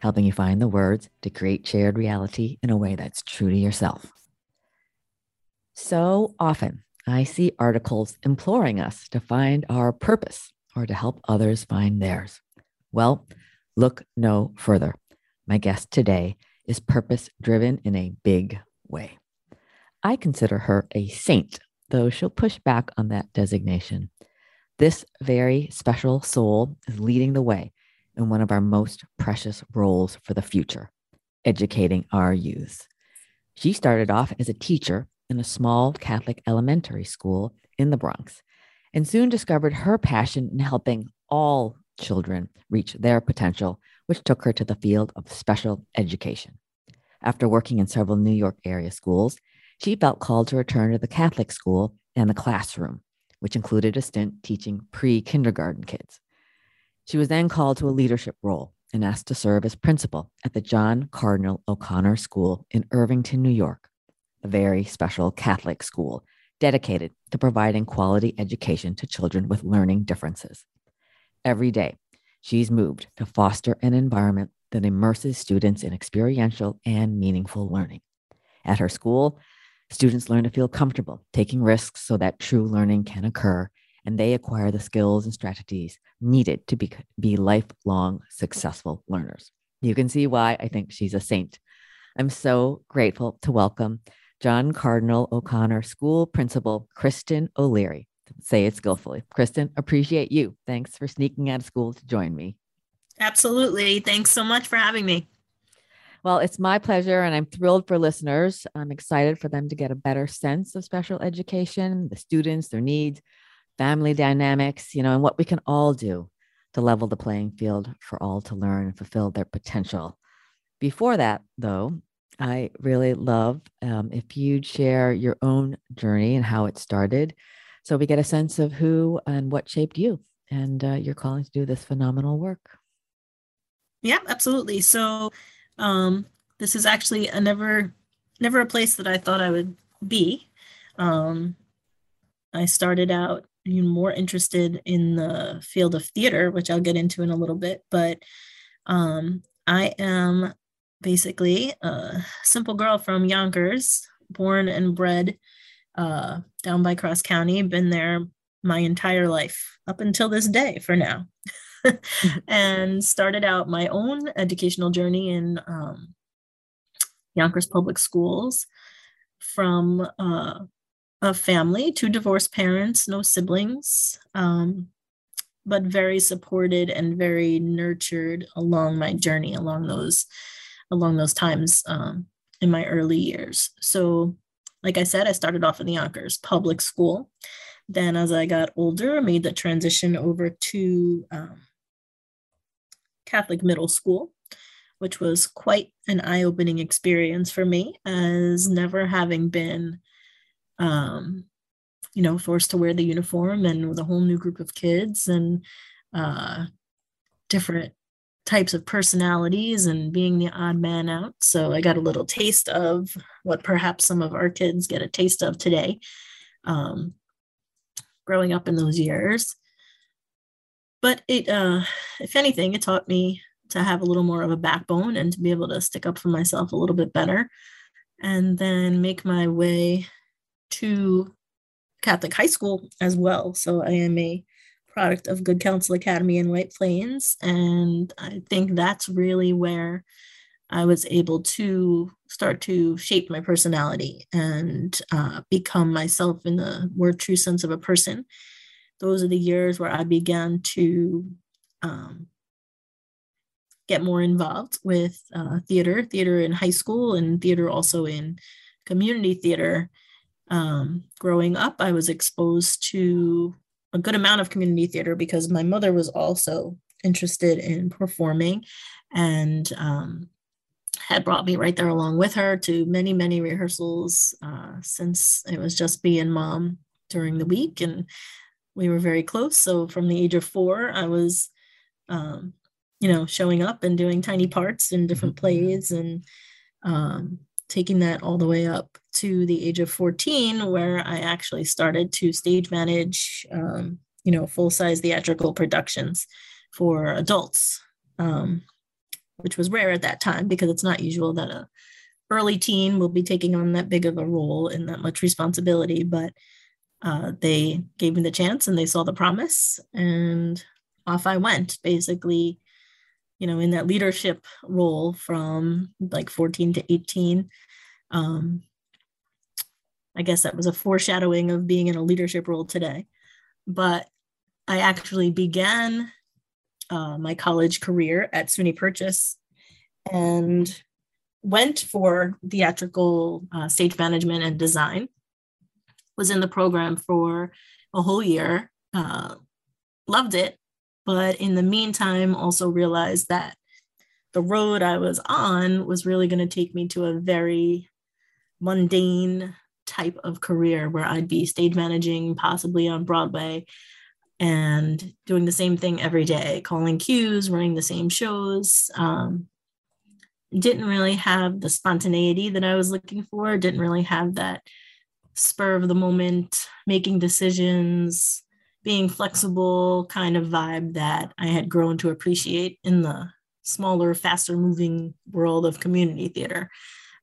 helping you find the words to create shared reality in a way that's true to yourself. So often, I see articles imploring us to find our purpose or to help others find theirs. Well, look no further. My guest today is purpose driven in a big way. I consider her a saint, though she'll push back on that designation. This very special soul is leading the way in one of our most precious roles for the future educating our youth. She started off as a teacher in a small Catholic elementary school in the Bronx and soon discovered her passion in helping all children reach their potential, which took her to the field of special education. After working in several New York area schools, she felt called to return to the Catholic school and the classroom, which included a stint teaching pre kindergarten kids. She was then called to a leadership role and asked to serve as principal at the John Cardinal O'Connor School in Irvington, New York, a very special Catholic school dedicated to providing quality education to children with learning differences. Every day, she's moved to foster an environment that immerses students in experiential and meaningful learning. At her school, students learn to feel comfortable taking risks so that true learning can occur and they acquire the skills and strategies needed to be, be lifelong successful learners. You can see why I think she's a saint. I'm so grateful to welcome John Cardinal O'Connor School Principal Kristen O'Leary. Say it skillfully. Kristen, appreciate you. Thanks for sneaking out of school to join me. Absolutely. Thanks so much for having me. Well, it's my pleasure, and I'm thrilled for listeners. I'm excited for them to get a better sense of special education, the students, their needs, family dynamics, you know, and what we can all do to level the playing field for all to learn and fulfill their potential. Before that, though, I really love um, if you'd share your own journey and how it started so we get a sense of who and what shaped you and uh, your calling to do this phenomenal work. Yeah, absolutely. So, um, this is actually a never, never a place that I thought I would be. Um, I started out more interested in the field of theater, which I'll get into in a little bit. But um, I am basically a simple girl from Yonkers, born and bred uh, down by Cross County, been there my entire life up until this day for now. and started out my own educational journey in um, Yonkers Public Schools from uh, a family, two divorced parents, no siblings, um, but very supported and very nurtured along my journey, along those, along those times um, in my early years. So, like I said, I started off in the Yonkers public school. Then, as I got older, I made the transition over to um, Catholic middle school, which was quite an eye opening experience for me, as never having been um, you know, forced to wear the uniform and with a whole new group of kids and uh, different types of personalities and being the odd man out. So I got a little taste of what perhaps some of our kids get a taste of today, um, growing up in those years. But it, uh, if anything, it taught me to have a little more of a backbone and to be able to stick up for myself a little bit better and then make my way to Catholic high school as well. So I am a product of Good Counsel Academy in White Plains. And I think that's really where I was able to start to shape my personality and uh, become myself in the more true sense of a person. Those are the years where I began to um, get more involved with uh, theater, theater in high school, and theater also in community theater um, growing up, I was exposed to a good amount of community theater because my mother was also interested in performing and um, had brought me right there along with her to many, many rehearsals uh, since it was just me and mom during the week. And we were very close. So from the age of four, I was, um, you know, showing up and doing tiny parts in different mm-hmm. plays and um, taking that all the way up to the age of 14, where I actually started to stage manage, um, you know, full size theatrical productions for adults, um, which was rare at that time because it's not usual that a early teen will be taking on that big of a role and that much responsibility. But uh, they gave me the chance and they saw the promise, and off I went. Basically, you know, in that leadership role from like 14 to 18. Um, I guess that was a foreshadowing of being in a leadership role today. But I actually began uh, my college career at SUNY Purchase and went for theatrical uh, stage management and design. Was in the program for a whole year. Uh, loved it, but in the meantime, also realized that the road I was on was really going to take me to a very mundane type of career where I'd be stage managing, possibly on Broadway, and doing the same thing every day, calling cues, running the same shows. Um, didn't really have the spontaneity that I was looking for, didn't really have that spur of the moment, making decisions, being flexible kind of vibe that I had grown to appreciate in the smaller, faster moving world of community theater,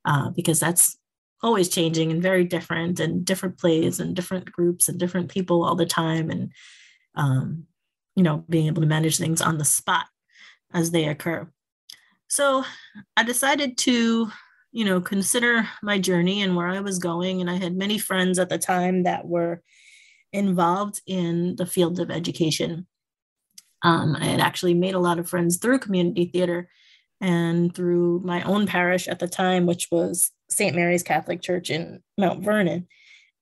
uh, because that's always changing and very different, and different plays and different groups and different people all the time. And um, you know, being able to manage things on the spot as they occur. So I decided to, you know, consider my journey and where I was going. And I had many friends at the time that were involved in the field of education. Um, I had actually made a lot of friends through community theater and through my own parish at the time, which was St. Mary's Catholic Church in Mount Vernon,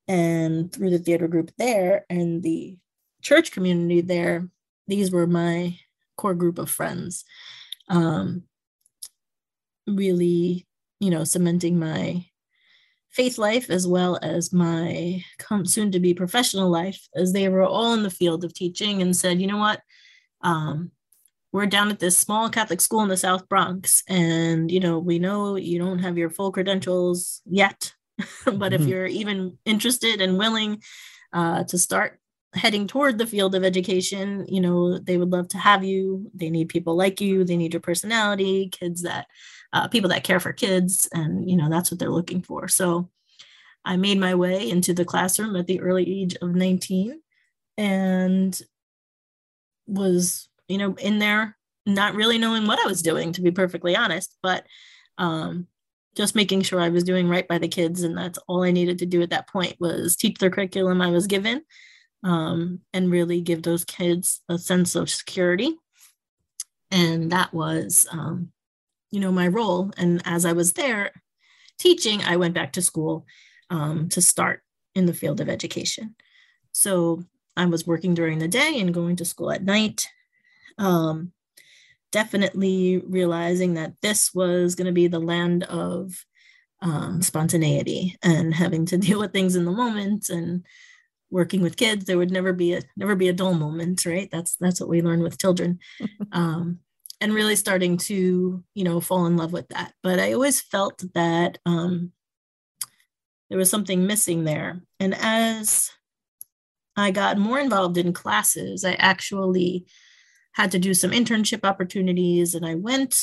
and through the theater group there and the church community there, these were my core group of friends. Um, really, you know, cementing my faith life as well as my soon to be professional life, as they were all in the field of teaching and said, you know what? Um, we're down at this small Catholic school in the South Bronx, and you know, we know you don't have your full credentials yet, but mm-hmm. if you're even interested and willing uh, to start heading toward the field of education, you know, they would love to have you. They need people like you. They need your personality, kids that, uh, people that care for kids. And, you know, that's what they're looking for. So I made my way into the classroom at the early age of 19 and was, you know, in there, not really knowing what I was doing, to be perfectly honest, but um, just making sure I was doing right by the kids. And that's all I needed to do at that point was teach the curriculum I was given um, and really give those kids a sense of security. And that was, um, you know, my role. And as I was there teaching, I went back to school um, to start in the field of education. So I was working during the day and going to school at night. Um, definitely realizing that this was going to be the land of um, spontaneity and having to deal with things in the moment and working with kids there would never be a never be a dull moment right that's that's what we learn with children um, and really starting to you know fall in love with that but i always felt that um, there was something missing there and as i got more involved in classes i actually had to do some internship opportunities and i went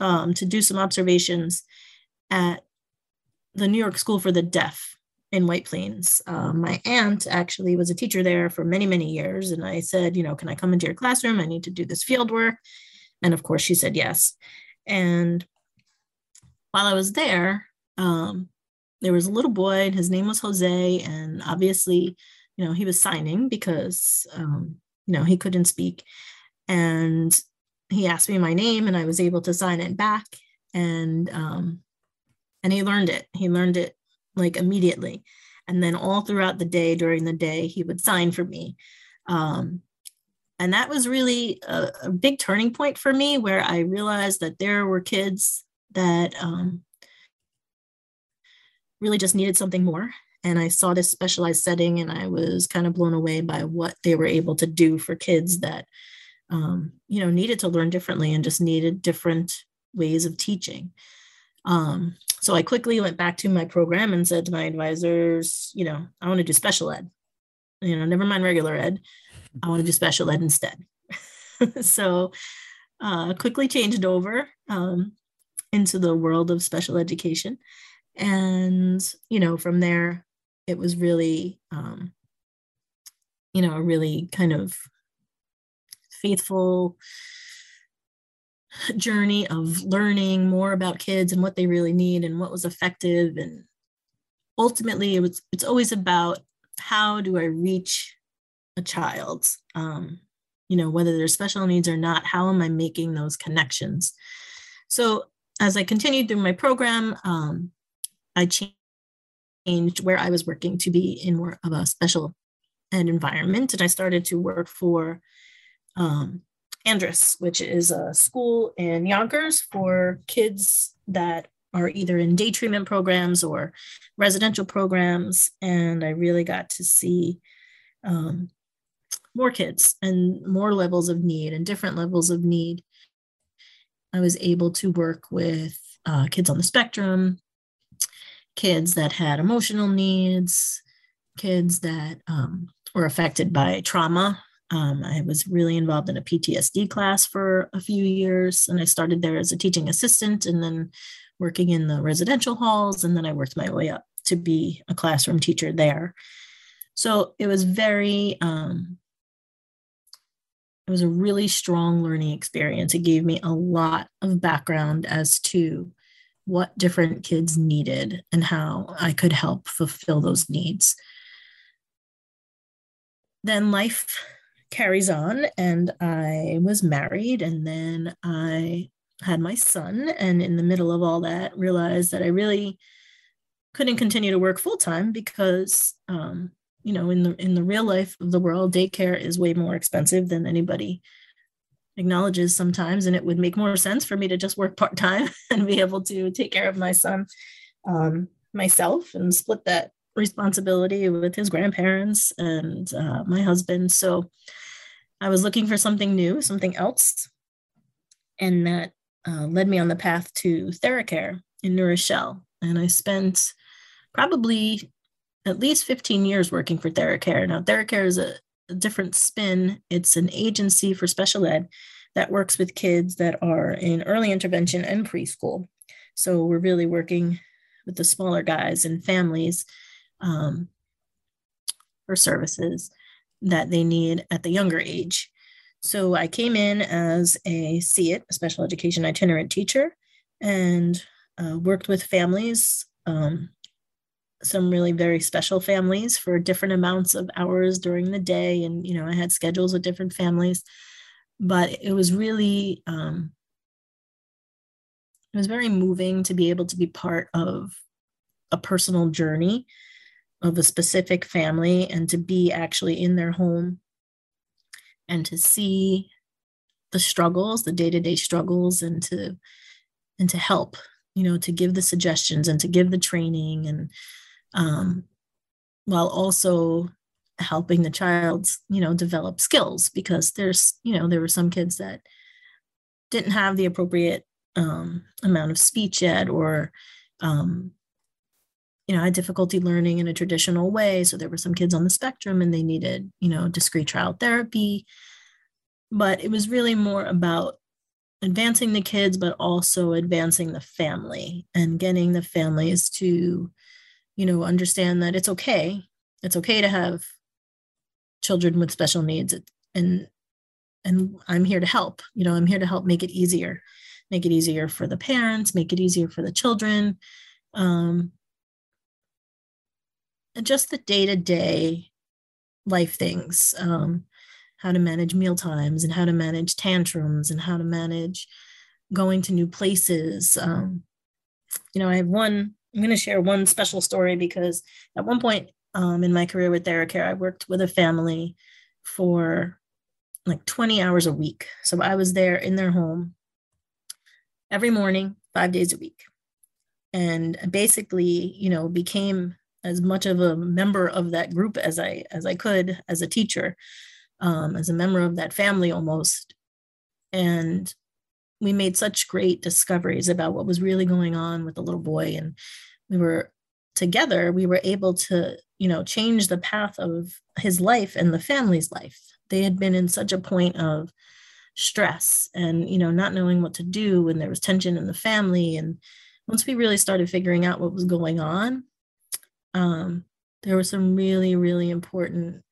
um, to do some observations at the new york school for the deaf in White Plains. Um, my aunt actually was a teacher there for many, many years. And I said, you know, can I come into your classroom? I need to do this field work. And of course, she said yes. And while I was there, um, there was a little boy, and his name was Jose. And obviously, you know, he was signing because, um, you know, he couldn't speak. And he asked me my name, and I was able to sign it back. And um, and he learned it. He learned it like immediately. And then all throughout the day, during the day, he would sign for me. Um, and that was really a, a big turning point for me where I realized that there were kids that um, really just needed something more. And I saw this specialized setting and I was kind of blown away by what they were able to do for kids that, um, you know, needed to learn differently and just needed different ways of teaching. Um, so I quickly went back to my program and said to my advisors, you know, I want to do special ed. You know, never mind regular ed. I want to do special ed instead. so uh, quickly changed over um, into the world of special education. And, you know, from there, it was really, um, you know, a really kind of faithful journey of learning more about kids and what they really need and what was effective and ultimately it was it's always about how do i reach a child um, you know whether they're special needs or not how am i making those connections so as i continued through my program um, i changed where i was working to be in more of a special ed environment and i started to work for um, Andrus, which is a school in Yonkers for kids that are either in day treatment programs or residential programs. And I really got to see um, more kids and more levels of need and different levels of need. I was able to work with uh, kids on the spectrum, kids that had emotional needs, kids that um, were affected by trauma um, I was really involved in a PTSD class for a few years, and I started there as a teaching assistant and then working in the residential halls. And then I worked my way up to be a classroom teacher there. So it was very, um, it was a really strong learning experience. It gave me a lot of background as to what different kids needed and how I could help fulfill those needs. Then life carries on and I was married and then I had my son and in the middle of all that realized that I really couldn't continue to work full time because um, you know in the in the real life of the world daycare is way more expensive than anybody acknowledges sometimes and it would make more sense for me to just work part time and be able to take care of my son um, myself and split that responsibility with his grandparents and uh, my husband. So I was looking for something new, something else. And that uh, led me on the path to TheraCare in New Rochelle. And I spent probably at least 15 years working for TheraCare. Now, TheraCare is a, a different spin, it's an agency for special ed that works with kids that are in early intervention and preschool. So we're really working with the smaller guys and families um, for services that they need at the younger age. So I came in as a SEIT, a special education itinerant teacher, and uh, worked with families, um, some really very special families for different amounts of hours during the day. And, you know, I had schedules with different families, but it was really, um, it was very moving to be able to be part of a personal journey of a specific family and to be actually in their home and to see the struggles the day-to-day struggles and to and to help you know to give the suggestions and to give the training and um, while also helping the child you know develop skills because there's you know there were some kids that didn't have the appropriate um, amount of speech yet or um, you know, had difficulty learning in a traditional way. So there were some kids on the spectrum and they needed, you know, discrete trial therapy. But it was really more about advancing the kids, but also advancing the family and getting the families to, you know, understand that it's okay. It's okay to have children with special needs and and I'm here to help. You know, I'm here to help make it easier, make it easier for the parents, make it easier for the children. Um, just the day to day life things um, how to manage meal times and how to manage tantrums and how to manage going to new places. Um, you know, I have one, I'm going to share one special story because at one point um, in my career with TheraCare, I worked with a family for like 20 hours a week. So I was there in their home every morning five days a week. And basically, you know, became as much of a member of that group as I as I could as a teacher, um, as a member of that family almost. And we made such great discoveries about what was really going on with the little boy. And we were together, we were able to, you know, change the path of his life and the family's life. They had been in such a point of stress and, you know, not knowing what to do when there was tension in the family. And once we really started figuring out what was going on, um, there was some really, really important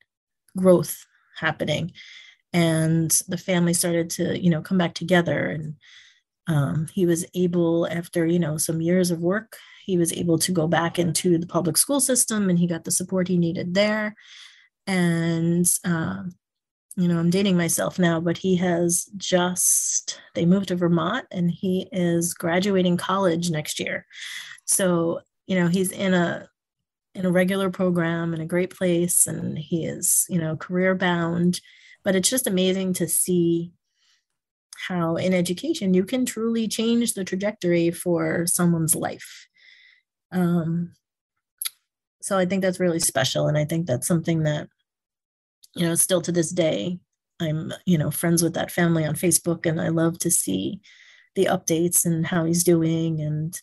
growth happening. And the family started to, you know, come back together. And um, he was able, after, you know, some years of work, he was able to go back into the public school system and he got the support he needed there. And, uh, you know, I'm dating myself now, but he has just, they moved to Vermont and he is graduating college next year. So, you know, he's in a in a regular program in a great place and he is you know career bound but it's just amazing to see how in education you can truly change the trajectory for someone's life. Um, so i think that's really special and i think that's something that you know still to this day i'm you know friends with that family on facebook and i love to see the updates and how he's doing and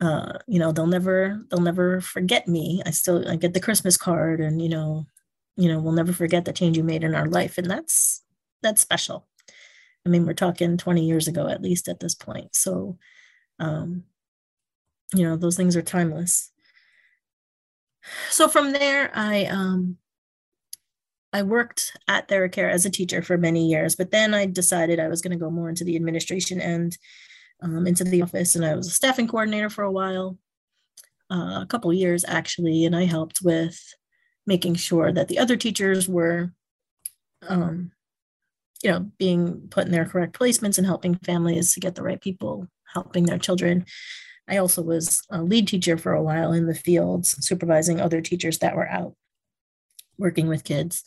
uh, you know they'll never they'll never forget me. I still i get the christmas card and you know you know we'll never forget the change you made in our life. And that's that's special. I mean we're talking 20 years ago at least at this point. So um you know those things are timeless. So from there i um i worked at TheraCare as a teacher for many years but then i decided i was going to go more into the administration end um, into the office, and I was a staffing coordinator for a while, uh, a couple years actually, and I helped with making sure that the other teachers were, um, you know, being put in their correct placements and helping families to get the right people helping their children. I also was a lead teacher for a while in the fields, supervising other teachers that were out working with kids.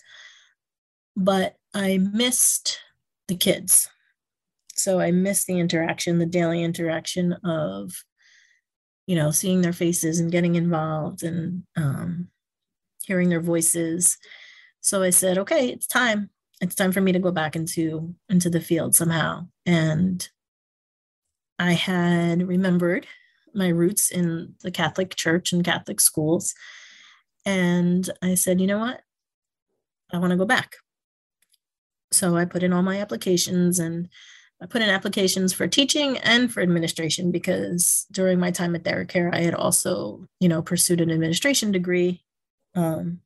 But I missed the kids. So I miss the interaction, the daily interaction of, you know, seeing their faces and getting involved and um, hearing their voices. So I said, okay, it's time. It's time for me to go back into into the field somehow. And I had remembered my roots in the Catholic Church and Catholic schools. And I said, you know what? I want to go back. So I put in all my applications and I put in applications for teaching and for administration because during my time at TheraCare, I had also, you know, pursued an administration degree um,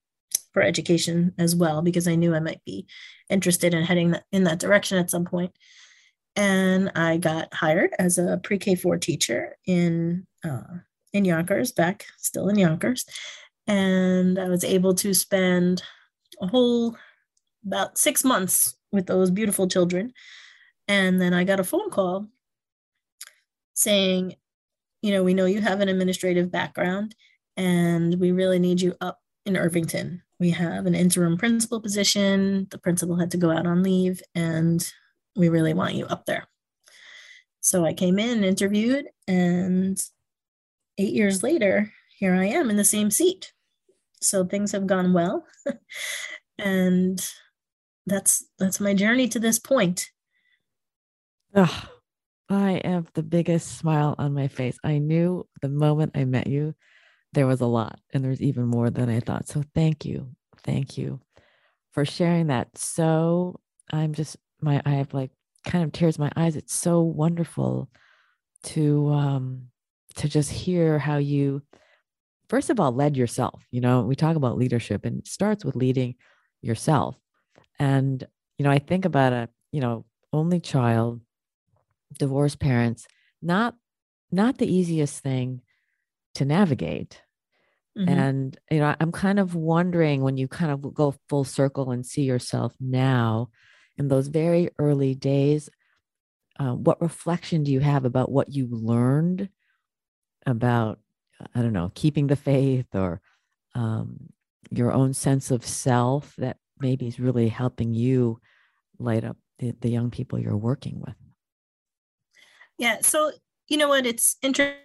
for education as well because I knew I might be interested in heading in that direction at some point. And I got hired as a pre-K four teacher in uh, in Yonkers, back still in Yonkers, and I was able to spend a whole about six months with those beautiful children and then I got a phone call saying, you know, we know you have an administrative background and we really need you up in Irvington. We have an interim principal position. The principal had to go out on leave and we really want you up there. So I came in, interviewed, and eight years later, here I am in the same seat. So things have gone well. and that's that's my journey to this point. Oh, I have the biggest smile on my face. I knew the moment I met you, there was a lot, and there's even more than I thought. So thank you, thank you for sharing that. So I'm just my I have like kind of tears in my eyes. It's so wonderful to um to just hear how you first of all led yourself. You know, we talk about leadership, and it starts with leading yourself. And you know, I think about a you know only child divorced parents not not the easiest thing to navigate mm-hmm. and you know i'm kind of wondering when you kind of go full circle and see yourself now in those very early days uh, what reflection do you have about what you learned about i don't know keeping the faith or um, your own sense of self that maybe is really helping you light up the, the young people you're working with yeah. So you know what? It's interesting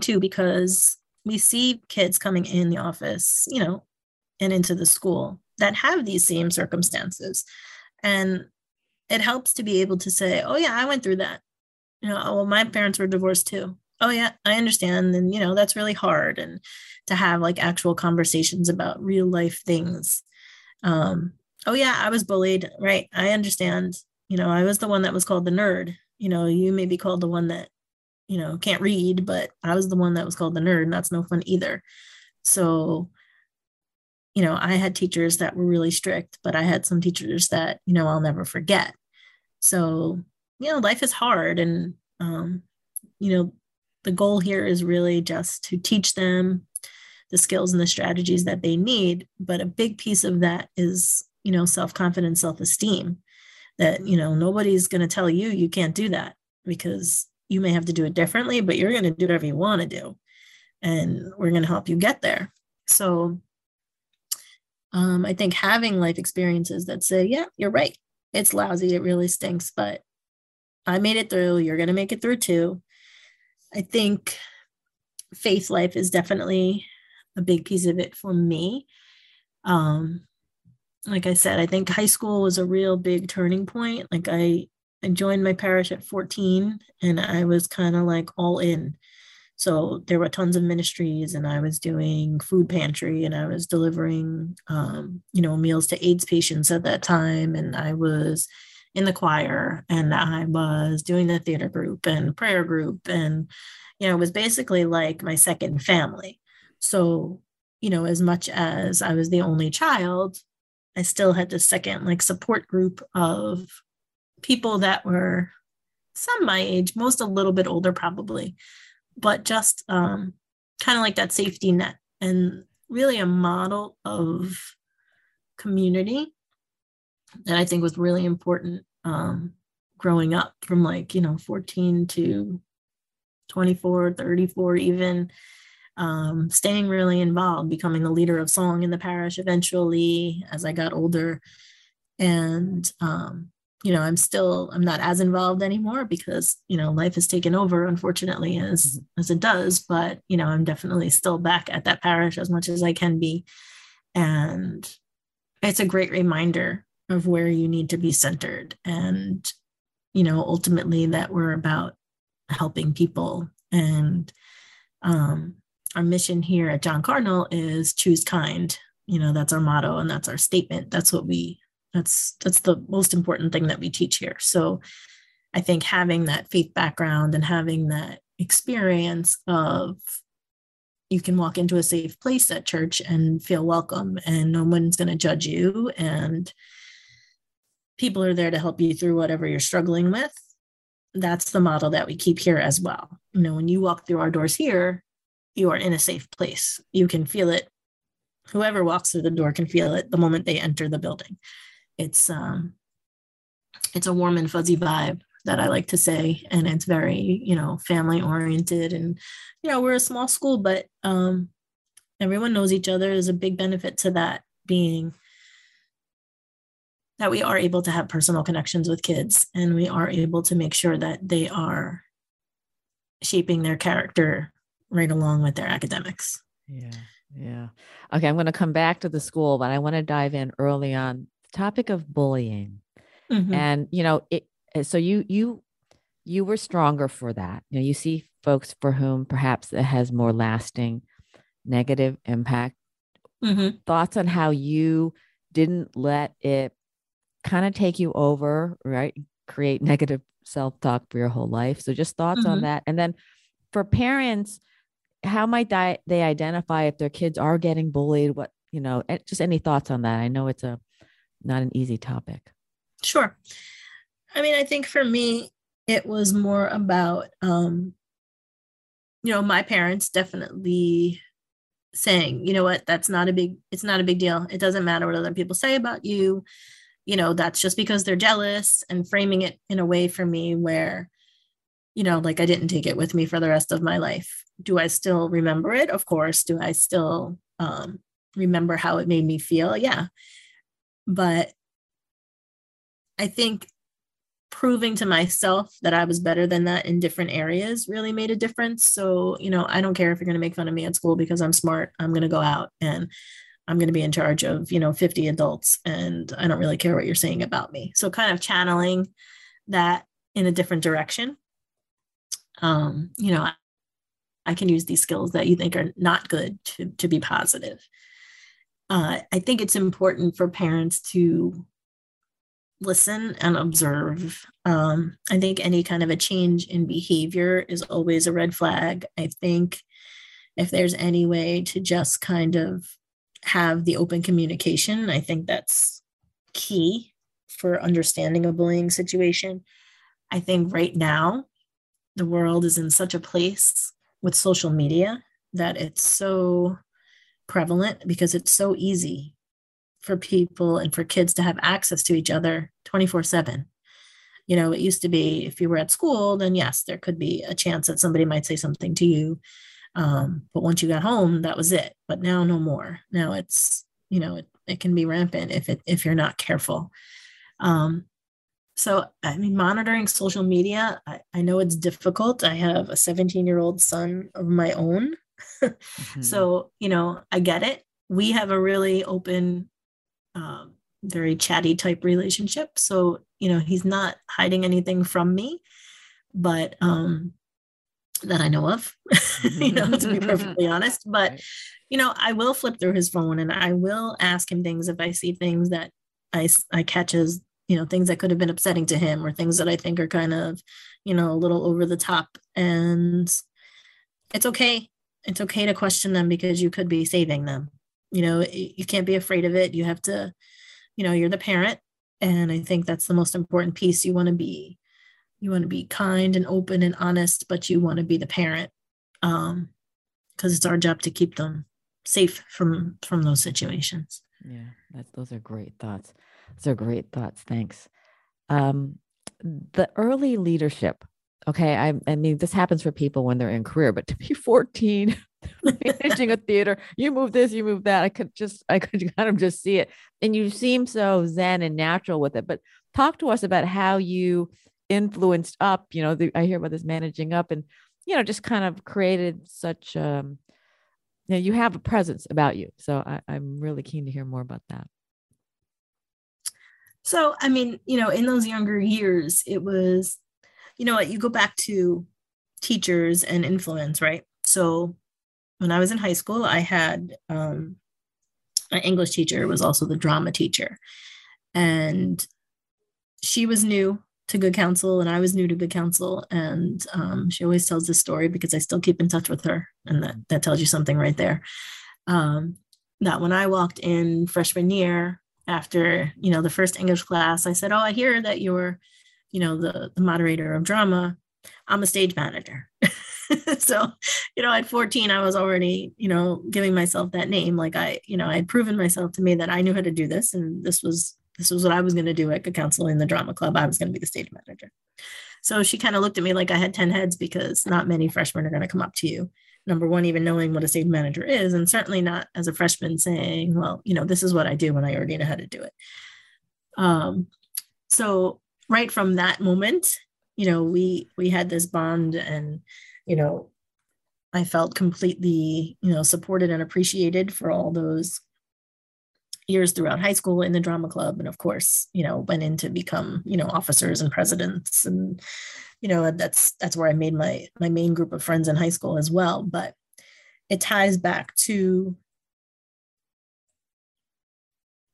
too because we see kids coming in the office, you know, and into the school that have these same circumstances. And it helps to be able to say, oh, yeah, I went through that. You know, oh, well, my parents were divorced too. Oh, yeah, I understand. And, you know, that's really hard. And to have like actual conversations about real life things. Um, oh, yeah, I was bullied. Right. I understand. You know, I was the one that was called the nerd. You know, you may be called the one that you know, can't read, but I was the one that was called the nerd, and that's no fun either. So, you know, I had teachers that were really strict, but I had some teachers that, you know, I'll never forget. So, you know, life is hard. And, um, you know, the goal here is really just to teach them the skills and the strategies that they need. But a big piece of that is, you know, self confidence, self esteem that, you know, nobody's going to tell you you can't do that because you may have to do it differently, but you're going to do whatever you want to do. And we're going to help you get there. So um, I think having life experiences that say, yeah, you're right. It's lousy. It really stinks, but I made it through. You're going to make it through too. I think faith life is definitely a big piece of it for me. Um, like I said, I think high school was a real big turning point. Like I I joined my parish at 14 and I was kind of like all in. So there were tons of ministries and I was doing food pantry and I was delivering, um, you know, meals to AIDS patients at that time. And I was in the choir and I was doing the theater group and prayer group. And, you know, it was basically like my second family. So, you know, as much as I was the only child, I still had this second like support group of people that were some my age, most a little bit older probably, but just um, kind of like that safety net and really a model of community that I think was really important um, growing up from like, you know, 14 to 24, 34, even um, staying really involved, becoming the leader of song in the parish eventually as I got older. And um, you know i'm still i'm not as involved anymore because you know life has taken over unfortunately as mm-hmm. as it does. But you know i'm definitely still back at that parish as much as i can be. And it's a great reminder of where you need to be centered and you know ultimately that we're about helping people. And um our mission here at john cardinal is choose kind. You know that's our motto and that's our statement. That's what we that's that's the most important thing that we teach here. So i think having that faith background and having that experience of you can walk into a safe place at church and feel welcome and no one's going to judge you and people are there to help you through whatever you're struggling with that's the model that we keep here as well. You know when you walk through our doors here you are in a safe place. You can feel it. Whoever walks through the door can feel it the moment they enter the building it's um it's a warm and fuzzy vibe that I like to say and it's very you know family oriented and you know we're a small school but um everyone knows each other is a big benefit to that being that we are able to have personal connections with kids and we are able to make sure that they are shaping their character right along with their academics. Yeah. Yeah. Okay. I'm going to come back to the school, but I want to dive in early on topic of bullying. Mm-hmm. and you know it so you you you were stronger for that. You know you see folks for whom perhaps it has more lasting negative impact. Mm-hmm. thoughts on how you didn't let it kind of take you over right? Create negative self-talk for your whole life. So just thoughts mm-hmm. on that. And then for parents how might they identify if their kids are getting bullied? What you know just any thoughts on that? I know it's a not an easy topic. Sure. I mean, I think for me, it was more about, um, you know, my parents definitely saying, you know what, that's not a big, it's not a big deal. It doesn't matter what other people say about you. You know, that's just because they're jealous and framing it in a way for me where, you know, like I didn't take it with me for the rest of my life. Do I still remember it? Of course. Do I still um, remember how it made me feel? Yeah. But I think proving to myself that I was better than that in different areas really made a difference. So, you know, I don't care if you're going to make fun of me at school because I'm smart. I'm going to go out and I'm going to be in charge of, you know, 50 adults and I don't really care what you're saying about me. So, kind of channeling that in a different direction. Um, you know, I, I can use these skills that you think are not good to, to be positive. Uh, I think it's important for parents to listen and observe. Um, I think any kind of a change in behavior is always a red flag. I think if there's any way to just kind of have the open communication, I think that's key for understanding a bullying situation. I think right now, the world is in such a place with social media that it's so prevalent because it's so easy for people and for kids to have access to each other 24 7 you know it used to be if you were at school then yes there could be a chance that somebody might say something to you. Um, but once you got home that was it. But now no more. Now it's you know it, it can be rampant if it if you're not careful. Um, so i mean monitoring social media I, I know it's difficult. I have a 17 year old son of my own mm-hmm. so you know i get it we have a really open um, very chatty type relationship. So, you know, he's not hiding anything from me, but um, that I know of, you know, to be perfectly honest. But, you know, I will flip through his phone and I will ask him things if I see things that I, I catch as, you know, things that could have been upsetting to him or things that I think are kind of, you know, a little over the top. And it's okay. It's okay to question them because you could be saving them. You know you can't be afraid of it. You have to you know you're the parent. And i think that's the most important piece. You want to be you want to be kind and open and honest but you want to be the parent um because it's our job to keep them safe from from those situations. Yeah those are great thoughts. Those are great thoughts. Thanks. Um the early leadership okay I, I mean this happens for people when they're in career but to be 14 managing a theater. You move this, you move that. I could just, I could kind of just see it. And you seem so zen and natural with it. But talk to us about how you influenced up. You know, the, I hear about this managing up, and you know, just kind of created such. Um, you know, you have a presence about you. So I, I'm really keen to hear more about that. So, I mean, you know, in those younger years, it was, you know, what, you go back to teachers and influence, right? So when I was in high school, I had um, an English teacher was also the drama teacher, and she was new to Good Counsel, and I was new to Good Counsel, and um, she always tells this story because I still keep in touch with her, and that that tells you something right there. Um, that when I walked in freshman year after you know the first English class, I said, "Oh, I hear that you're, you know, the, the moderator of drama. I'm a stage manager." so, you know, at 14, I was already, you know, giving myself that name. Like I, you know, I had proven myself to me that I knew how to do this. And this was, this was what I was going to do at counsel in the drama club. I was going to be the stage manager. So she kind of looked at me like I had 10 heads because not many freshmen are going to come up to you. Number one, even knowing what a stage manager is, and certainly not as a freshman saying, well, you know, this is what I do when I already know how to do it. Um, so right from that moment, you know, we we had this bond and you know, I felt completely, you know, supported and appreciated for all those years throughout high school in the drama club. And of course you know went in to become you know officers and presidents. And you know that's that's where i made my my main group of friends in high school as well. But it ties back to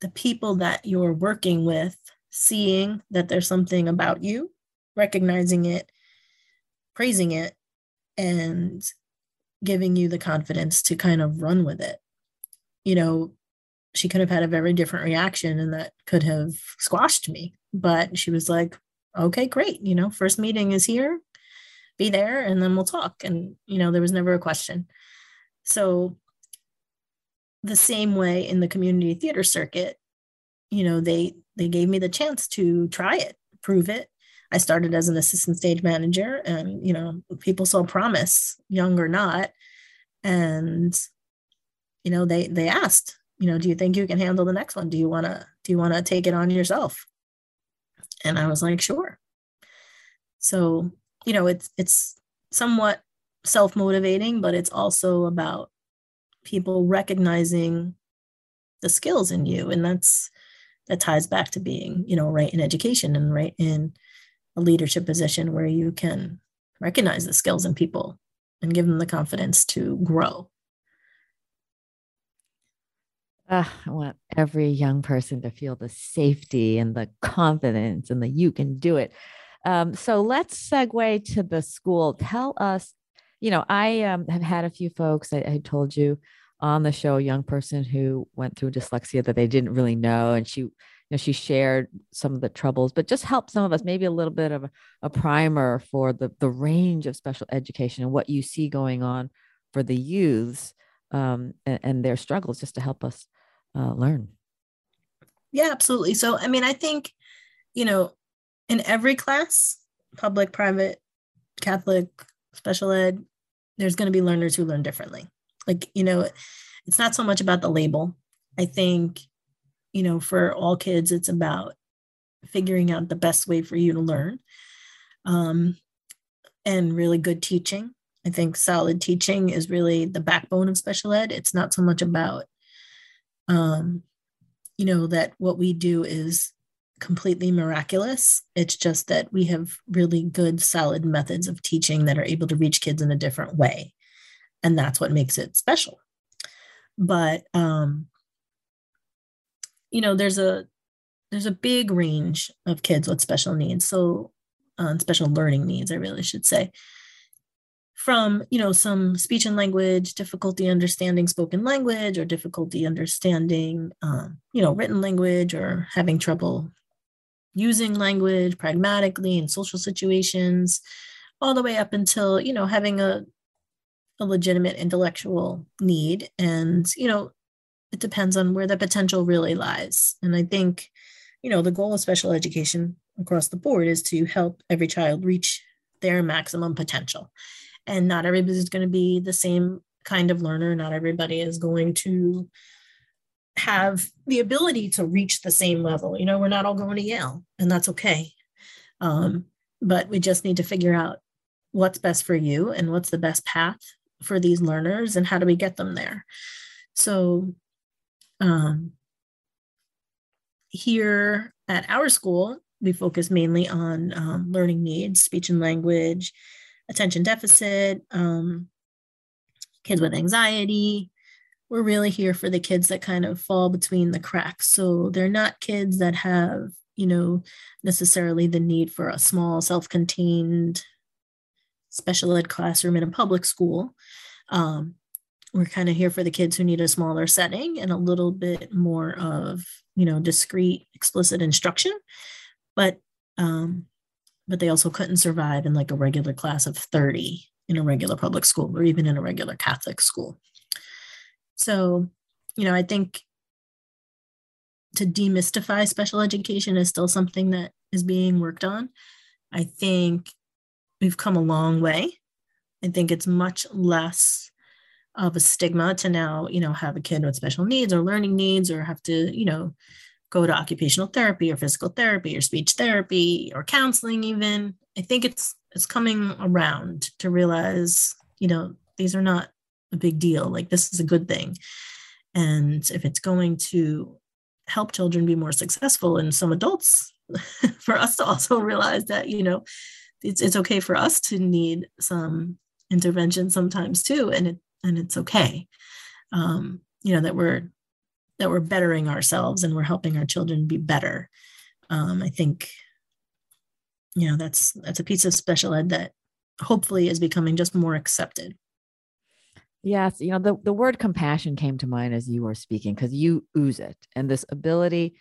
the people that you're working with seeing that there's something about you recognizing it praising it and giving you the confidence to kind of run with it. You know, she could have had a very different reaction and that could have squashed me, but she was like, okay, great. You know, first meeting is here, be there, and then we'll talk. And, you know, there was never a question. So, the same way in the community theater circuit, you know, they they gave me the chance to try it, prove it, I started as an assistant stage manager, and you know, people saw promise, young or not, and you know, they they asked, you know, do you think you can handle the next one? Do you want to do you want to take it on yourself? And I was like, sure. So, you know, it's it's somewhat self-motivating, but it's also about people recognizing the skills in you. And that's that ties back to being, you know, right in education and right in a leadership position where you can recognize the skills in people and give them the confidence to grow. Uh, I want every young person to feel the safety and the confidence and that you can do it. Um, so let's segue to the school. Tell us, you know, I um, have had a few folks, I, I told you on the show, a young person who went through dyslexia that they didn't really know. And she, you know, she shared some of the troubles, but just help some of us, maybe a little bit of a, a primer for the, the range of special education and what you see going on for the youths um, and, and their struggles, just to help us uh, learn. Yeah, absolutely. So, I mean, I think, you know, in every class, public, private, Catholic, special ed, there's going to be learners who learn differently. Like, you know, it's not so much about the label. I think, you know, for all kids, it's about figuring out the best way for you to learn um, and really good teaching. I think solid teaching is really the backbone of special ed. It's not so much about um, you know, that what we do is completely miraculous. It's just that we have really good, solid methods of teaching that are able to reach kids in a different way. And that's what makes it special. But um, you know, there's a there's a big range of kids with special needs. So uh, special learning needs, I really should say from you know some speech and language difficulty understanding spoken language or difficulty understanding um, you know written language or having trouble using language pragmatically in social situations all the way up until you know having a, a legitimate intellectual need. And you know it depends on where the potential really lies. And i think you know the goal of special education across the board is to help every child reach their maximum potential. And not everybody is going to be the same kind of learner. Not everybody is going to have the ability to reach the same level. You know we're not all going to yale and that's okay. Um, but we just need to figure out what's best for you and what's the best path for these learners and how do we get them there so um, here at our school we focus mainly on um, learning needs speech and language attention deficit, um, kids with anxiety. We're really here for the kids that kind of fall between the cracks. So they're not kids that have, you know, necessarily the need for a small, self contained special ed classroom in a public school. Um, we're kind of here for the kids who need a smaller setting and a little bit more of, you know, discrete, explicit instruction. But um, but they also couldn't survive in like a regular class of 30 in a regular public school or even in a regular Catholic school. So, you know, I think to demystify special education is still something that is being worked on. I think we've come a long way. I think it's much less of a stigma to now, you know, have a kid with special needs or learning needs or have to, you know, go to occupational therapy or physical therapy or speech therapy or counseling even. I think it's it's coming around to realize you know these are not a big deal. Like this is a good thing. And if it's going to help children be more successful and some adults for us to also realize that you know it's it's okay for us to need some intervention sometimes too and it and it's okay. Um you know that we're that we're bettering ourselves and we're helping our children be better. Um, i think you know that's that's a piece of special ed that hopefully is becoming just more accepted. Yes you know the, the word compassion came to mind as you were speaking because you ooze it and this ability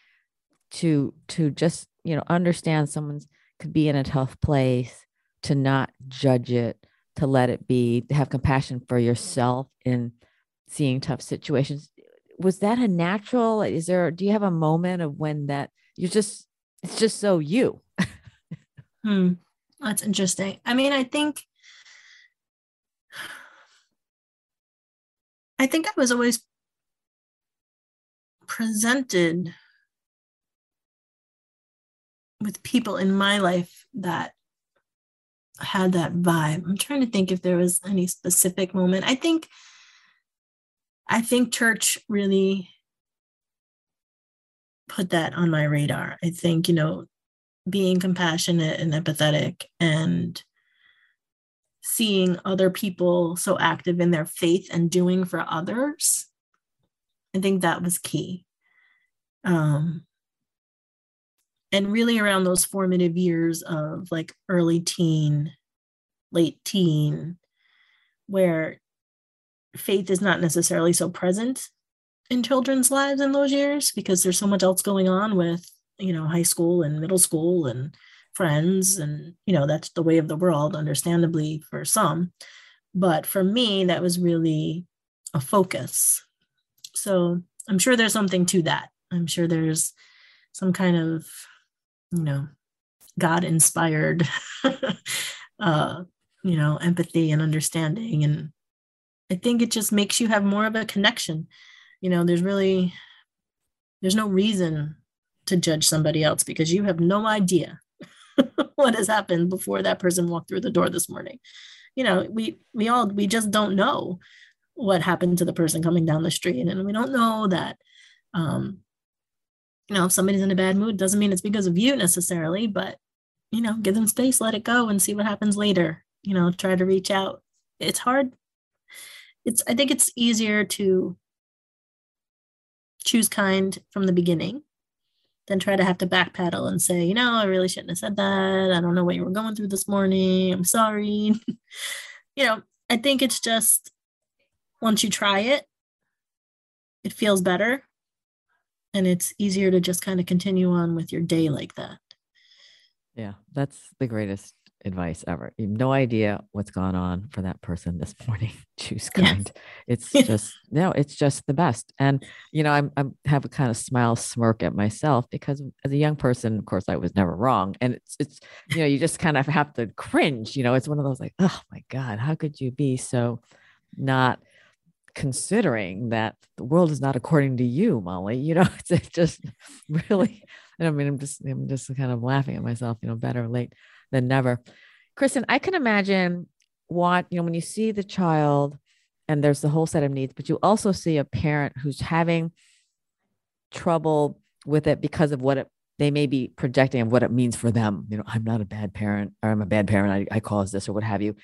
to to just you know understand someone's could be in a tough place to not judge it to let it be to have compassion for yourself in seeing tough situations was that a natural is there do you have a moment of when that you're just it's just so you hmm. that's interesting i mean i think i think i was always presented with people in my life that had that vibe. I'm trying to think if there was any specific moment. I think I think church really put that on my radar. I think, you know, being compassionate and empathetic and seeing other people so active in their faith and doing for others, I think that was key. Um, and really around those formative years of like early teen, late teen, where faith is not necessarily so present in children's lives in those years because there's so much else going on with you know high school and middle school and friends and you know that's the way of the world understandably for some. But for me that was really a focus. So i'm sure there's something to that. I'm sure there's some kind of you know god inspired uh you know empathy and understanding. And i think it just makes you have more of a connection. You know there's really there's no reason to judge somebody else because you have no idea what has happened before that person walked through the door this morning. You know we we all we just don't know what happened to the person coming down the street. And we don't know that um you know if somebody's in a bad mood doesn't mean it's because of you necessarily but you know give them space let it go and see what happens later you know try to reach out it's hard it's i think it's easier to choose kind from the beginning than try to have to backpedal and say, you know, I really shouldn't have said that. I don't know what you were going through this morning. I'm sorry. you know, I think it's just once you try it, it feels better and it's easier to just kind of continue on with your day like that. Yeah, that's the greatest advice ever. You have no idea what's gone on for that person this morning. Choose kind. It's just no, it's just the best. And you know, I'm I'm have a kind of smile smirk at myself because as a young person, of course, I was never wrong. And it's it's you know, you just kind of have to cringe. You know, it's one of those like, oh my God, how could you be so not considering that the world is not according to you, Molly? You know, it's, it's just really. I mean, I'm just I'm just kind of laughing at myself. You know, better late than never. Kristen, I can imagine what, you know, when you see the child and there's the whole set of needs, but you also see a parent who's having trouble with it because of what it, they may be projecting of what it means for them. You know, I'm not a bad parent or I'm a bad parent. I, I cause this or what have you.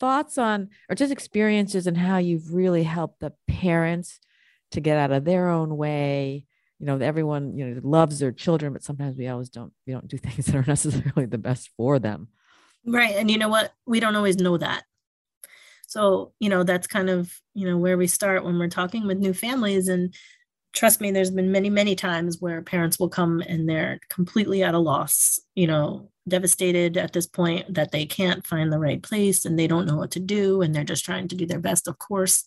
Thoughts on, or just experiences and how you've really helped the parents to get out of their own way. You know everyone you know loves their children but sometimes we always don't we don't do things that are necessarily the best for them. Right and you know what? We don't always know that. So you know that's kind of you know where we start when we're talking with new families and trust me there's been many many times where parents will come and they're completely at a loss you know devastated at this point that they can't find the right place and they don't know what to do and they're just trying to do their best of course.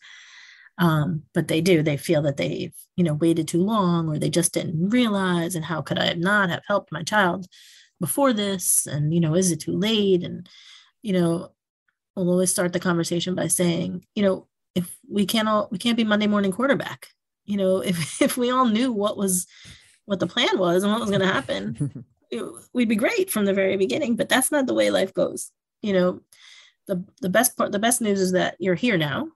Um, but they do they feel that they've you know waited too long or they just didn't realize and how could i not have helped my child before this? And you know is it too late? And you know we'll always start the conversation by saying you know if we can't all we can't be monday morning quarterback. You know if if we all knew what was what the plan was and what was going to happen we'd be great from the very beginning but that's not the way life goes. You know the the best part the best news is that you're here now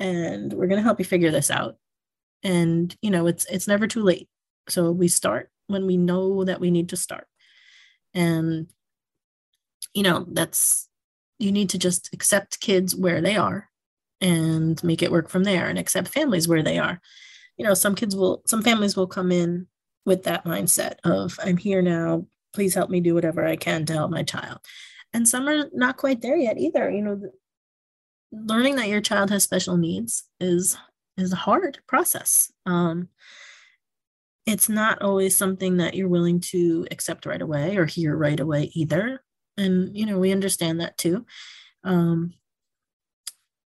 and we're going to help you figure this out. And you know it's it's never too late. So we start when we know that we need to start. And you know that's you need to just accept kids where they are and make it work from there and accept families where they are. You know some kids will some families will come in with that mindset of i'm here now please help me do whatever i can to help my child and some are not quite there yet either you know learning that your child has special needs is is a hard process. Um, it's not always something that you're willing to accept right away or hear right away either. And you know, we understand that too. Um,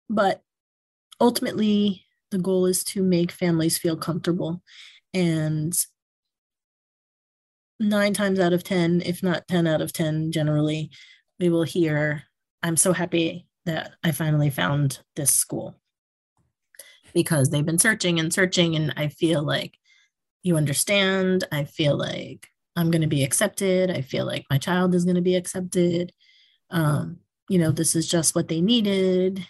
but ultimately, the goal is to make families feel comfortable. And nine times out of 10, if not 10 out of 10, generally, we will hear, I'm so happy that I finally found this school because they've been searching and searching. And I feel like you understand. I feel like I'm going to be accepted. I feel like my child is going to be accepted. Um, you know, this is just what they needed.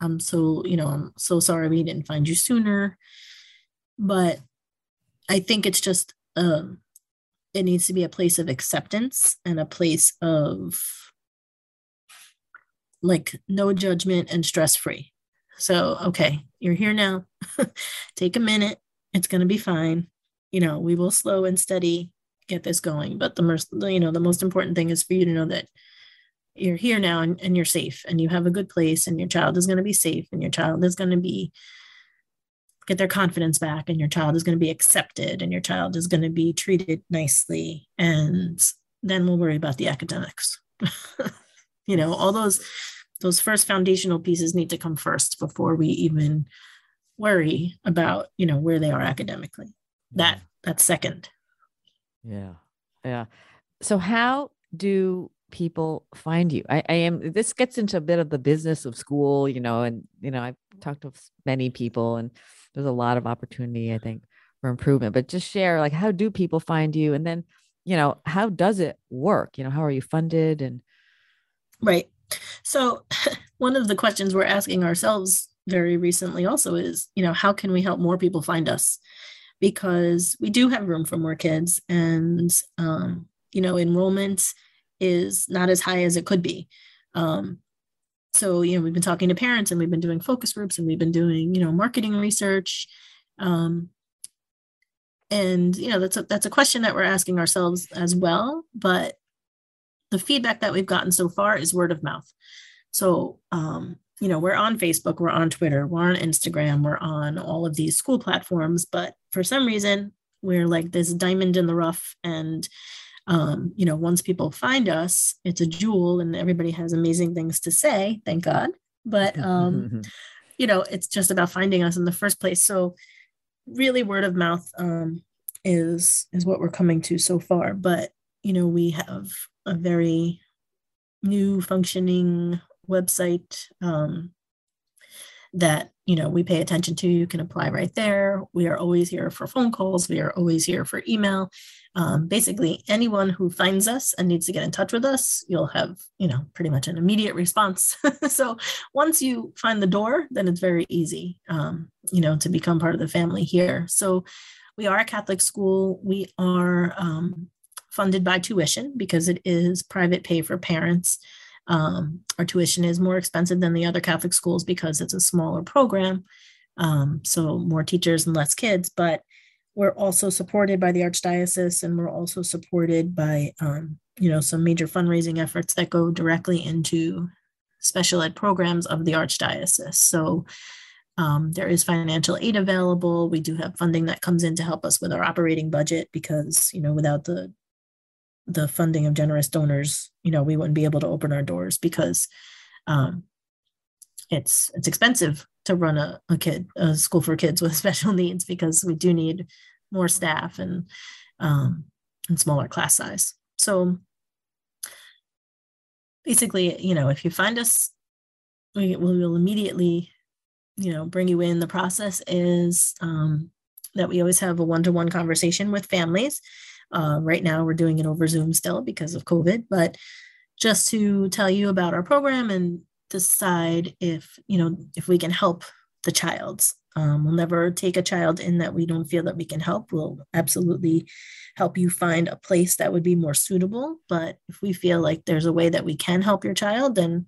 I'm so, you know, I'm so sorry we didn't find you sooner. But I think it's just, um, it needs to be a place of acceptance and a place of like no judgment and stress free. So, okay, you're here now. Take a minute. It's going to be fine. You know, we will slow and steady get this going. But the most, you know, the most important thing is for you to know that you're here now and, and you're safe and you have a good place and your child is going to be safe and your child is going to be get their confidence back and your child is going to be accepted and your child is going to be treated nicely and then we'll worry about the academics. You know all those those first foundational pieces need to come first before we even worry about you know where they are academically. That that's second. Yeah. Yeah. So how do people find you? I, I am this gets into a bit of the business of school you know and you know i've talked to many people and there's a lot of opportunity i think for improvement but just share like how do people find you? And then you know how does it work? You know how are you funded and right. So one of the questions we're asking ourselves very recently also is you know how can we help more people find us? Because we do have room for more kids and um, you know enrollment is not as high as it could be. Um, so, you know, we've been talking to parents and we've been doing focus groups and we've been doing, you know, marketing research. Um, and, you know, that's a, that's a question that we're asking ourselves as well. But the feedback that we've gotten so far is word of mouth. So, um, you know, we're on Facebook, we're on Twitter, we're on Instagram, we're on all of these school platforms. But for some reason, we're like this diamond in the rough and um, you know, once people find us, it's a jewel and everybody has amazing things to say, thank God. But, um, you know, it's just about finding us in the first place. So, really, word of mouth um, is is what we're coming to so far. But, you know, we have a very new functioning website um, that you know we pay attention to you can apply right there we are always here for phone calls we are always here for email um, basically anyone who finds us and needs to get in touch with us you'll have you know pretty much an immediate response. So once you find the door then it's very easy um, you know to become part of the family here. So we are a catholic school. We are um, funded by tuition because it is private pay for parents. Um, our tuition is more expensive than the other Catholic schools because it's a smaller program. Um, so more teachers and less kids, but we're also supported by the Archdiocese and we're also supported by, um, you know, some major fundraising efforts that go directly into special ed programs of the Archdiocese. So um, there is financial aid available. We do have funding that comes in to help us with our operating budget because, you know, without the the funding of generous donors, you know, we wouldn't be able to open our doors because um, it's it's expensive to run a, a kid a school for kids with special needs because we do need more staff and um, and smaller class size. So basically, you know, if you find us, we, will immediately, you know, bring you in. The process is um, that we always have a one-to-one conversation with families uh, right now, we're doing it over Zoom still because of COVID, but just to tell you about our program and decide if you know if we can help the child. Um, we'll never take a child in that we don't feel that we can help. We'll absolutely help you find a place that would be more suitable. But if we feel like there's a way that we can help your child, then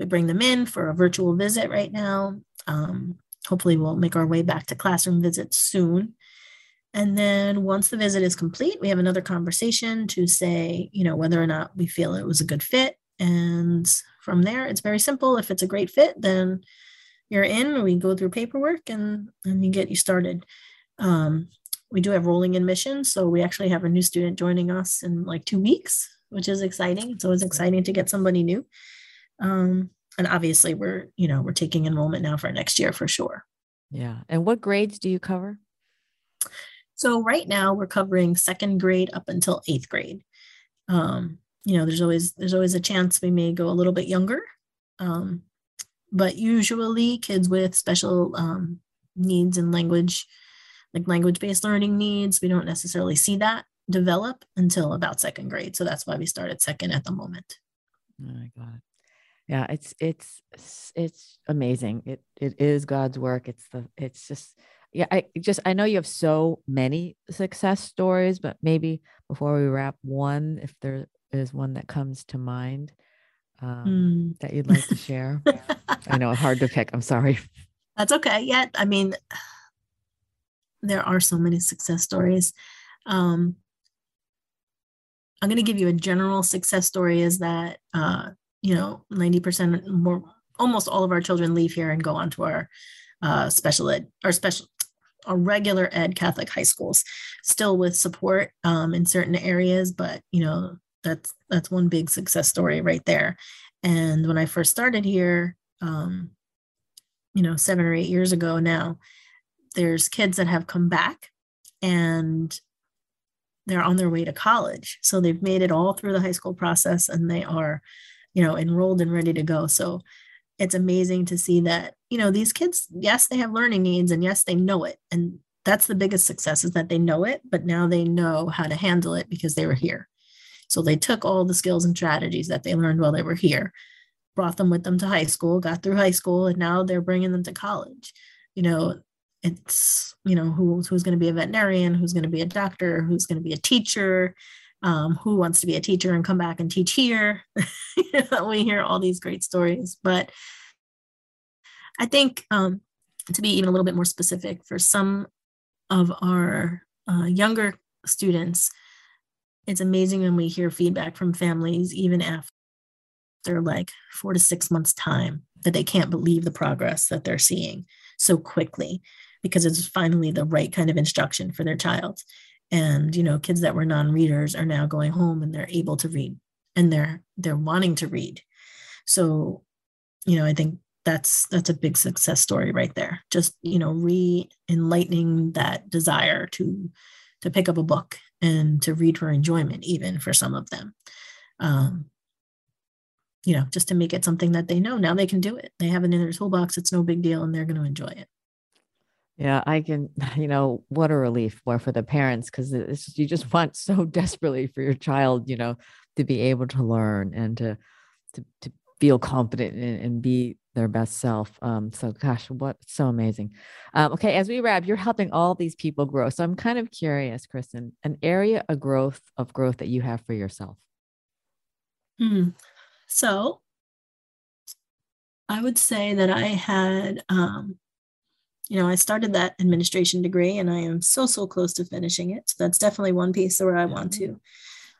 we bring them in for a virtual visit right now. Um, hopefully, we'll make our way back to classroom visits soon. And then once the visit is complete, we have another conversation to say, you know, whether or not we feel it was a good fit. And from there, it's very simple. If it's a great fit, then you're in. We go through paperwork and and we get you started. Um, we do have rolling admissions, so we actually have a new student joining us in like two weeks, which is exciting. It's always exciting to get somebody new. Um, and obviously, we're you know we're taking enrollment now for next year for sure. Yeah. And what grades do you cover? So right now we're covering second grade up until eighth grade. Um, you know, there's always there's always a chance we may go a little bit younger, um, but usually kids with special um, needs and language, like language-based learning needs, we don't necessarily see that develop until about second grade. So that's why we start at second at the moment. I got it. yeah it's it's it's amazing it it is god's work it's the it's just yeah i just i know you have so many success stories but maybe before we wrap one if there is one that comes to mind um, mm. that you'd like to share? I know it's hard to pick i'm sorry. That's okay yeah i mean there are so many success stories. Um, i'm going to give you a general success story is that uh, you know, 90% more, almost all of our children leave here and go on to our uh, special ed or special, our regular ed Catholic high schools, still with support um, in certain areas, but you know, that's that's one big success story right there. And when I first started here, um, you know, seven or eight years ago now, there's kids that have come back and they're on their way to college. So they've made it all through the high school process and they are you know, enrolled and ready to go. So it's amazing to see that, you know, these kids, yes, they have learning needs and yes, they know it. And that's the biggest success is that they know it, but now they know how to handle it because they were here. So they took all the skills and strategies that they learned while they were here, brought them with them to high school, got through high school, and now they're bringing them to college. You know, it's, you know, who, who's going to be a veterinarian, who's going to be a doctor, who's going to be a teacher, um, who wants to be a teacher and come back and teach here. we hear all these great stories, but I think um, to be even a little bit more specific for some of our uh, younger students, it's amazing when we hear feedback from families, even after like four to six months' time, that they can't believe the progress that they're seeing so quickly because it's finally the right kind of instruction for their child. And you know kids that were non-readers are now going home and they're able to read and they're they're wanting to read. So you know i think that's that's a big success story right there. Just you know re-enlightening that desire to to pick up a book and to read for enjoyment even for some of them. Um you know just to make it something that they know. Now they can do it. They have it in their toolbox. It's no big deal and they're going to enjoy it. Yeah, I can, you know, what a relief for for the parents because you just want so desperately for your child, you know, to be able to learn and to to, to feel confident and, and be their best self. Um, so gosh, what so amazing. Um, okay, as we wrap, you're helping all these people grow. So I'm kind of curious, Kristen, an area of growth of growth that you have for yourself. Hmm. So I would say that I had um, you know, I started that administration degree and I am so, so close to finishing it. So that's definitely one piece where I want to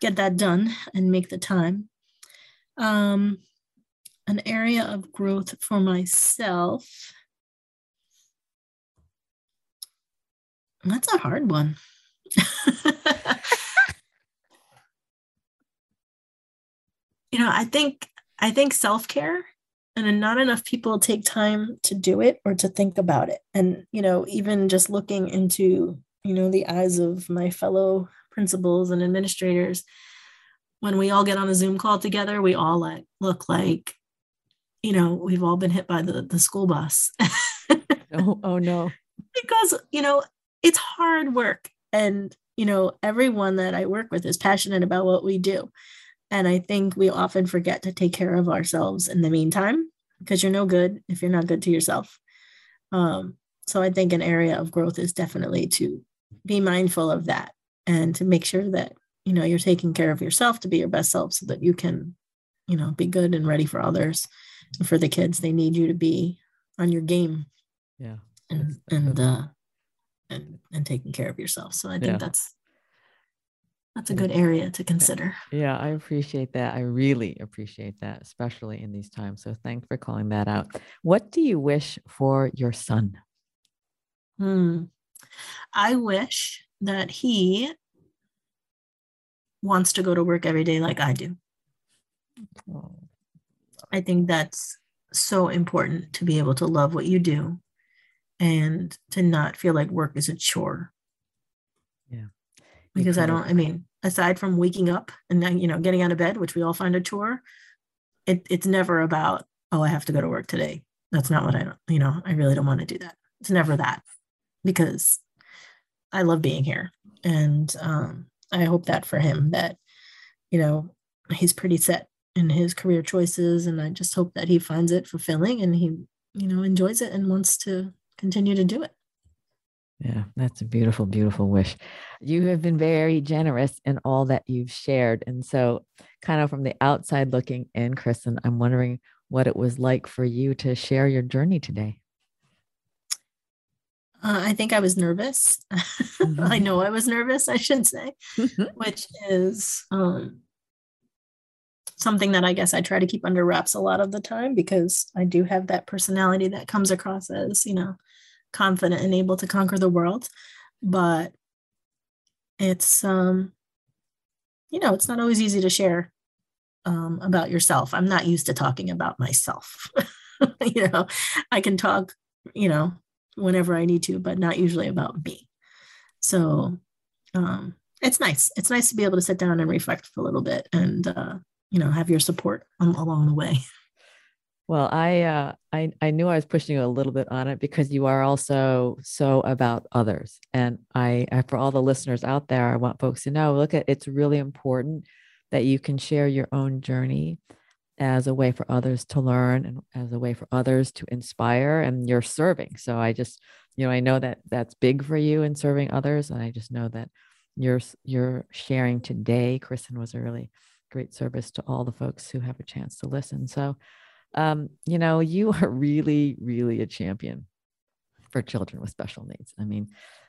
get that done and make the time. Um, an area of growth for myself. That's a hard one. you know, I think I think self-care and not enough people take time to do it or to think about it and you know even just looking into you know the eyes of my fellow principals and administrators when we all get on a zoom call together we all like look like you know we've all been hit by the the school bus. Oh, oh no. Because you know it's hard work. And you know everyone that i work with is passionate about what we do. And I think we often forget to take care of ourselves in the meantime because you're no good if you're not good to yourself. Um, so I think an area of growth is definitely to be mindful of that and to make sure that you know you're taking care of yourself to be your best self so that you can you know be good and ready for others for the kids they need you to be on your game yeah and and uh and and taking care of yourself so i think yeah. that's that's a good area to consider. Yeah, I appreciate that. I really appreciate that, especially in these times. So thanks for calling that out. What do you wish for your son? Hmm. I wish that he wants to go to work every day like I do. Oh. I think that's so important to be able to love what you do and to not feel like work is a chore Yeah. because I don't, I mean, aside from waking up and then, you know, getting out of bed, which we all find a chore, it, it's never about, oh, I have to go to work today. That's not what I, don't, you know, I really don't want to do that. It's never that because I love being here. And um, I hope that for him that, you know, he's pretty set in his career choices and i just hope that he finds it fulfilling and he you know enjoys it and wants to continue to do it yeah, that's a beautiful, beautiful wish. You have been very generous in all that you've shared. And so, kind of from the outside looking in, Kristen, I'm wondering what it was like for you to share your journey today. Uh, I think I was nervous. Mm-hmm. I know I was nervous, I should say, which is um, something that I guess I try to keep under wraps a lot of the time because I do have that personality that comes across as, you know, confident and able to conquer the world. But it's, um, you know, it's not always easy to share um, about yourself. I'm not used to talking about myself. you know, I can talk, you know, whenever I need to, but not usually about me. So um, it's nice. It's nice to be able to sit down and reflect for a little bit and, uh, you know, have your support along the way. Well, I, uh, I I knew I was pushing you a little bit on it because you are also so about others, and I, I for all the listeners out there, I want folks to know. Look at it's really important that you can share your own journey as a way for others to learn and as a way for others to inspire and you're serving so i just you know i know that that's big for you in serving others and i just know that you're you're sharing today kristen was a really great service to all the folks who have a chance to listen. So um, you know you are really really a champion for children with special needs. I mean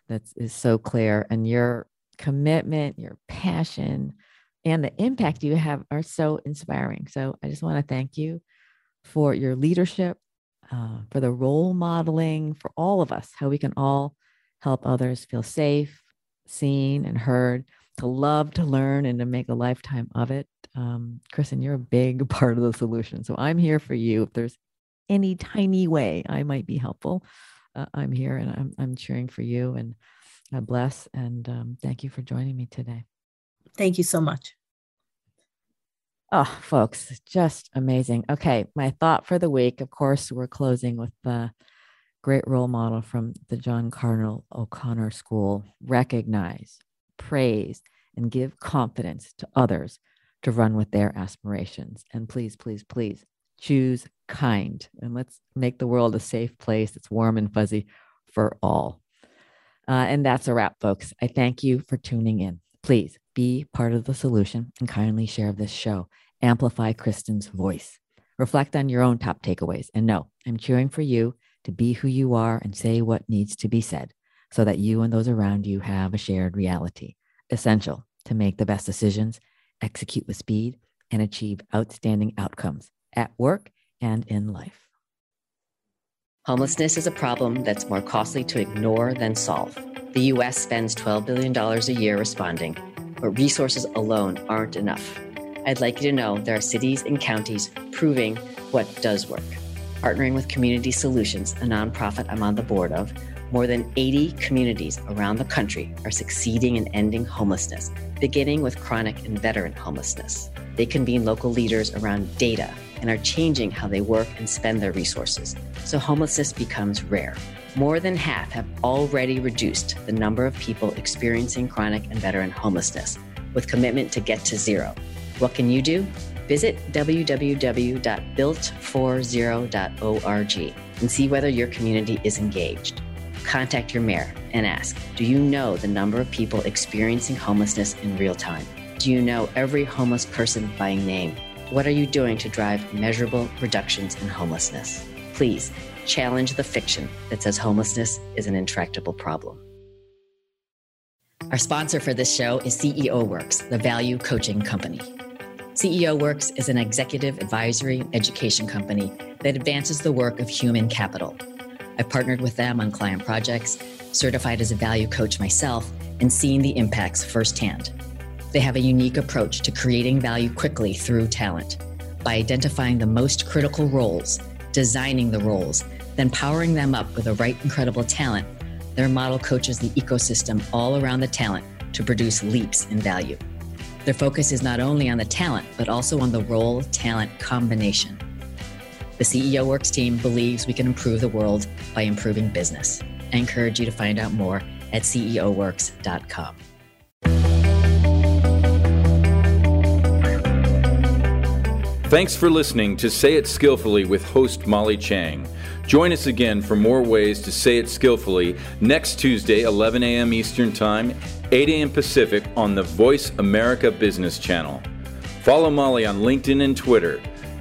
that is so clear. And your commitment your passion and the impact you have are so inspiring. So I just want to thank you for your leadership, uh, for the role modeling, for all of us, how we can all help others feel safe, seen, and heard, to love, to learn, and to make a lifetime of it. Um, Kristen, you're a big part of the solution. So I'm here for you. If there's any tiny way I might be helpful, uh, I'm here and I'm, I'm cheering for you. And God bless. And um, thank you for joining me today. Thank you so much. Oh, folks, just amazing. Okay, my thought for the week, of course, we're closing with the great role model from the John Cardinal O'Connor School recognize, praise, and give confidence to others to run with their aspirations. And please, please, please choose kind and let's make the world a safe place that's warm and fuzzy for all. Uh, and that's a wrap, folks. I thank you for tuning in. Please be part of the solution and kindly share this show. Amplify Kristen's voice. Reflect on your own top takeaways. And no, I'm cheering for you to be who you are and say what needs to be said so that you and those around you have a shared reality. Essential to make the best decisions, execute with speed, and achieve outstanding outcomes at work and in life. Homelessness is a problem that's more costly to ignore than solve. The US spends $12 billion a year responding, but resources alone aren't enough. I'd like you to know there are cities and counties proving what does work. Partnering with Community Solutions, a nonprofit I'm on the board of, more than 80 communities around the country are succeeding in ending homelessness, beginning with chronic and veteran homelessness. They convene local leaders around data and are changing how they work and spend their resources, so homelessness becomes rare. More than half have already reduced the number of people experiencing chronic and veteran homelessness, with commitment to get to zero. What can you do? Visit www.builtforzero.org and see whether your community is engaged. Contact your mayor and ask Do you know the number of people experiencing homelessness in real time? Do you know every homeless person by name? What are you doing to drive measurable reductions in homelessness? Please challenge the fiction that says homelessness is an intractable problem. Our sponsor for this show is CEO Works, the value coaching company. CEO Works is an executive advisory education company that advances the work of human capital. I've partnered with them on client projects, certified as a value coach myself, and seen the impacts firsthand. They have a unique approach to creating value quickly through talent by identifying the most critical roles, designing the roles, then powering them up with the right incredible talent, their model coaches the ecosystem all around the talent to produce leaps in value. Their focus is not only on the talent, but also on the role talent combination. The CEO Works team believes we can improve the world by improving business. I encourage you to find out more at CEOWorks.com. Thanks for listening to Say It Skillfully with host Molly Tschang. Join us again for more ways to say it skillfully next Tuesday, 11 a.m. Eastern Time, 8 a.m. Pacific on the Voice America Business Channel. Follow Molly on LinkedIn and Twitter.